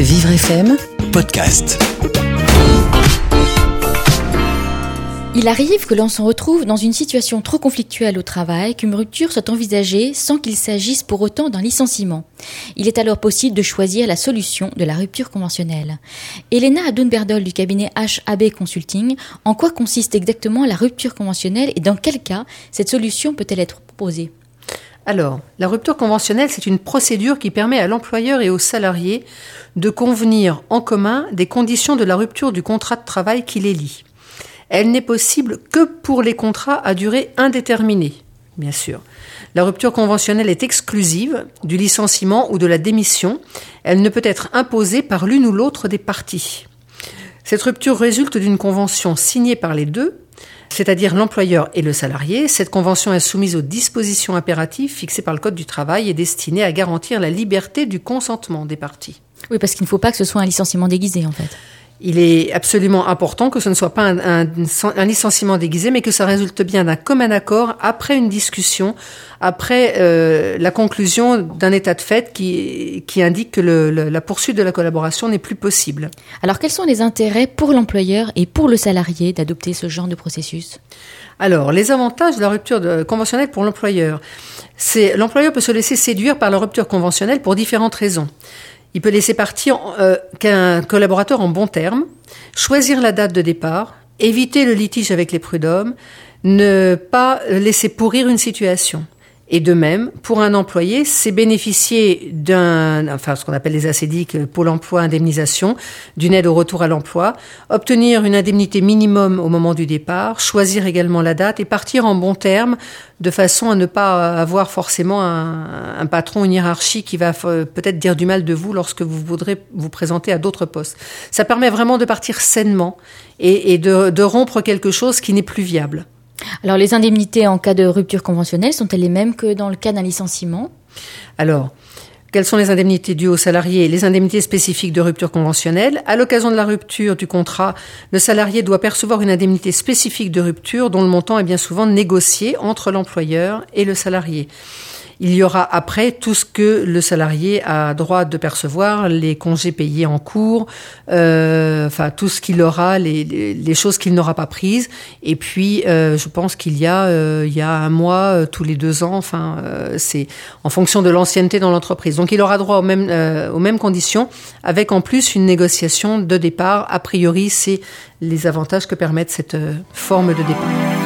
Vivre FM podcast. Il arrive que l'on se retrouve dans une situation trop conflictuelle au travail qu'une rupture soit envisagée sans qu'il s'agisse pour autant d'un licenciement. Il est alors possible de choisir la solution de la rupture conventionnelle. Elena Adunberdol du cabinet HAB Consulting, en quoi consiste exactement la rupture conventionnelle et dans quel cas cette solution peut-elle être proposée? Alors, la rupture conventionnelle, c'est une procédure qui permet à l'employeur et aux salariés de convenir en commun des conditions de la rupture du contrat de travail qui les lie. Elle n'est possible que pour les contrats à durée indéterminée, bien sûr. La rupture conventionnelle est exclusive du licenciement ou de la démission. Elle ne peut être imposée par l'une ou l'autre des parties. Cette rupture résulte d'une convention signée par les deux, c'est-à-dire l'employeur et le salarié. Cette convention est soumise aux dispositions impératives fixées par le Code du travail et destinée à garantir la liberté du consentement des parties. Oui, parce qu'il ne faut pas que ce soit un licenciement déguisé, en fait il est absolument important que ce ne soit pas un, licenciement déguisé, mais que ça résulte bien d'un commun accord après une discussion, après euh, la conclusion d'un état de fait qui, qui indique que le, la poursuite de la collaboration n'est plus possible. Alors quels sont les intérêts pour l'employeur et pour le salarié d'adopter ce genre de processus? Alors, les avantages de la rupture conventionnelle pour l'employeur, c'est l'employeur peut se laisser séduire par la rupture conventionnelle pour différentes raisons. Il peut laisser partir euh, qu'un collaborateur en bon terme, choisir la date de départ, éviter le litige avec les prud'hommes, ne pas laisser pourrir une situation. Et de même, pour un employé, c'est bénéficier d'un, enfin, ce qu'on appelle les ACDIC, Pôle emploi, indemnisation, d'une aide au retour à l'emploi, obtenir une indemnité minimum au moment du départ, choisir également la date et partir en bon terme de façon à ne pas avoir forcément un, patron, une hiérarchie qui va peut-être dire du mal de vous lorsque vous voudrez vous présenter à d'autres postes. Ça permet vraiment de partir sainement et, de rompre quelque chose qui n'est plus viable. Alors les indemnités en cas de rupture conventionnelle sont-elles les mêmes que dans le cas d'un licenciement? Alors, quelles sont les indemnités dues aux salariés? Les indemnités spécifiques de rupture conventionnelle. À l'occasion de la rupture du contrat, le salarié doit percevoir une indemnité spécifique de rupture dont le montant est bien souvent négocié entre l'employeur et le salarié. Il y aura après tout ce que le salarié a droit de percevoir, les congés payés en cours, euh, enfin tout ce qu'il aura, les, choses qu'il n'aura pas prises. Et puis, euh, je pense qu'il y a euh, il y a un mois euh, tous les deux ans. Enfin, euh, c'est en fonction de l'ancienneté dans l'entreprise. Donc, il aura droit aux mêmes aux mêmes conditions, avec en plus une négociation de départ. A priori, c'est les avantages que permettent cette forme de départ.